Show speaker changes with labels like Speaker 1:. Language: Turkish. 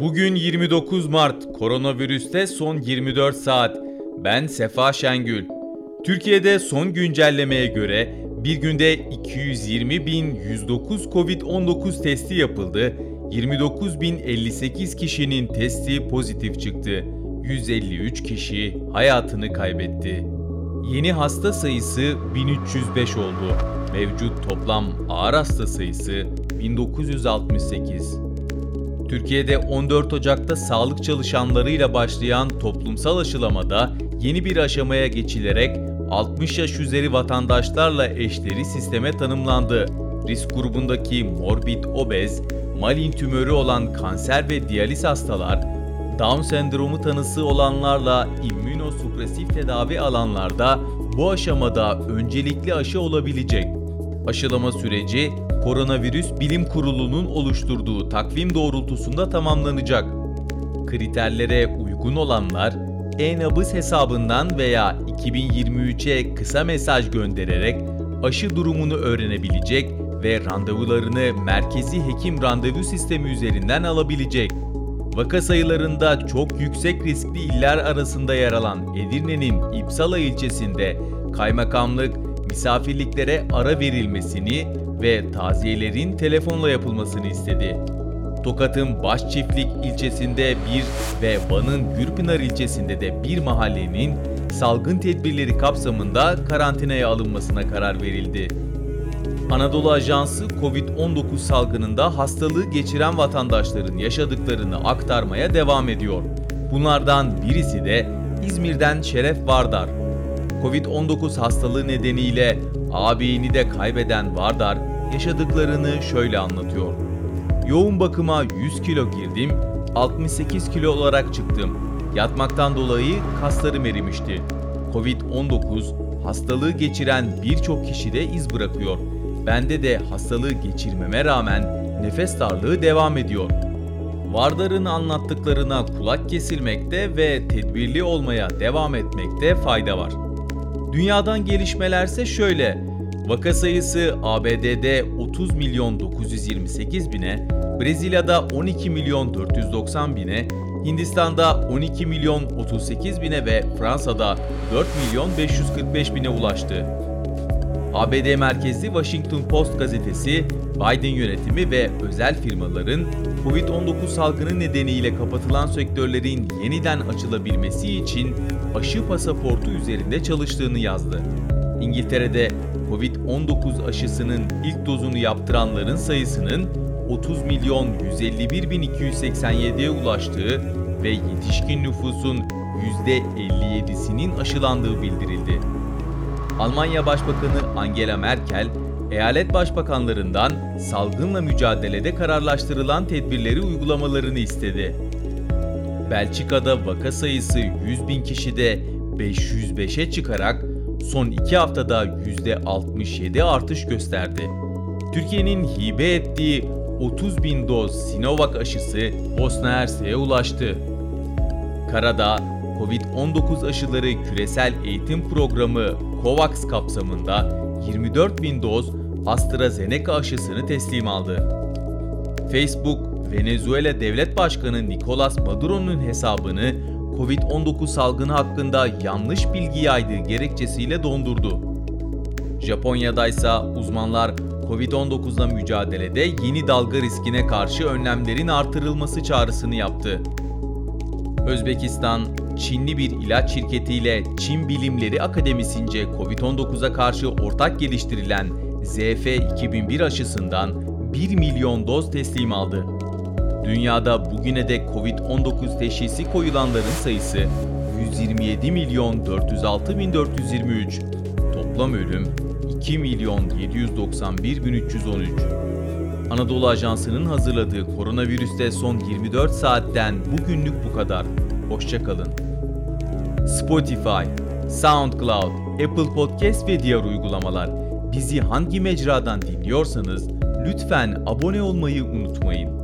Speaker 1: Bugün 29 Mart, koronavirüste son 24 saat. Ben Sefa Şengül. Türkiye'de son güncellemeye göre bir günde 220.109 Covid-19 testi yapıldı. 29.058 kişinin testi pozitif çıktı. 153 kişi hayatını kaybetti. Yeni hasta sayısı 1305 oldu. Mevcut toplam ağır hasta sayısı 1968. Türkiye'de 14 Ocak'ta sağlık çalışanlarıyla başlayan toplumsal aşılamada yeni bir aşamaya geçilerek 60 yaş üzeri vatandaşlarla eşleri sisteme tanımlandı. Risk grubundaki morbid obez, malin tümörü olan kanser ve diyaliz hastalar, Down sendromu tanısı olanlarla immünosupresif tedavi alanlarda bu aşamada öncelikli aşı olabilecek. Aşılama süreci Koronavirüs Bilim Kurulu'nun oluşturduğu takvim doğrultusunda tamamlanacak. Kriterlere uygun olanlar e-nabız hesabından veya 2023'e kısa mesaj göndererek aşı durumunu öğrenebilecek ve randevularını merkezi hekim randevu sistemi üzerinden alabilecek. Vaka sayılarında çok yüksek riskli iller arasında yer alan Edirne'nin İpsala ilçesinde kaymakamlık misafirliklere ara verilmesini ve taziyelerin telefonla yapılmasını istedi. Tokat'ın Başçiftlik ilçesinde bir ve Van'ın Gürpınar ilçesinde de bir mahallenin salgın tedbirleri kapsamında karantinaya alınmasına karar verildi. Anadolu Ajansı Covid-19 salgınında hastalığı geçiren vatandaşların yaşadıklarını aktarmaya devam ediyor. Bunlardan birisi de İzmir'den Şeref Vardar. Covid-19 hastalığı nedeniyle ağabeyini de kaybeden Vardar yaşadıklarını şöyle anlatıyor. Yoğun bakıma 100 kilo girdim, 68 kilo olarak çıktım. Yatmaktan dolayı kaslarım erimişti. Covid-19 hastalığı geçiren birçok kişide iz bırakıyor. Bende de hastalığı geçirmeme rağmen nefes darlığı devam ediyor. Vardar'ın anlattıklarına kulak kesilmekte ve tedbirli olmaya devam etmekte fayda var. Dünyadan gelişmelerse şöyle. Vaka sayısı ABD'de 30 milyon 928 bine, Brezilya'da 12 milyon 490 bine, Hindistan'da 12 milyon 38 bine ve Fransa'da 4 milyon 545 bine ulaştı. ABD merkezli Washington Post gazetesi, Biden yönetimi ve özel firmaların Covid-19 salgını nedeniyle kapatılan sektörlerin yeniden açılabilmesi için aşı pasaportu üzerinde çalıştığını yazdı. İngiltere'de Covid-19 aşısının ilk dozunu yaptıranların sayısının 30 milyon 151 bin 287'ye ulaştığı ve yetişkin nüfusun %57'sinin aşılandığı bildirildi. Almanya Başbakanı Angela Merkel, eyalet başbakanlarından salgınla mücadelede kararlaştırılan tedbirleri uygulamalarını istedi. Belçika'da vaka sayısı 100 bin kişide 505'e çıkarak son 2 haftada %67 artış gösterdi. Türkiye'nin hibe ettiği 30 bin doz Sinovac aşısı Bosna Hersek'e ulaştı. Karadağ, Covid-19 aşıları küresel eğitim programı COVAX kapsamında 24 bin doz AstraZeneca aşısını teslim aldı. Facebook, Venezuela Devlet Başkanı Nicolas Maduro'nun hesabını Covid-19 salgını hakkında yanlış bilgi yaydığı gerekçesiyle dondurdu. Japonya'da ise uzmanlar Covid-19'la mücadelede yeni dalga riskine karşı önlemlerin artırılması çağrısını yaptı. Özbekistan, Çinli bir ilaç şirketiyle Çin Bilimleri Akademisince Covid-19'a karşı ortak geliştirilen ZF-2001 aşısından 1 milyon doz teslim aldı. Dünyada bugüne dek Covid-19 teşhisi koyulanların sayısı 127 milyon 406 bin 423. Toplam ölüm 2 milyon 791 bin 313. Anadolu Ajansı'nın hazırladığı koronavirüste son 24 saatten bugünlük bu kadar. Hoşçakalın. Spotify, SoundCloud, Apple Podcast ve diğer uygulamalar. Bizi hangi mecradan dinliyorsanız lütfen abone olmayı unutmayın.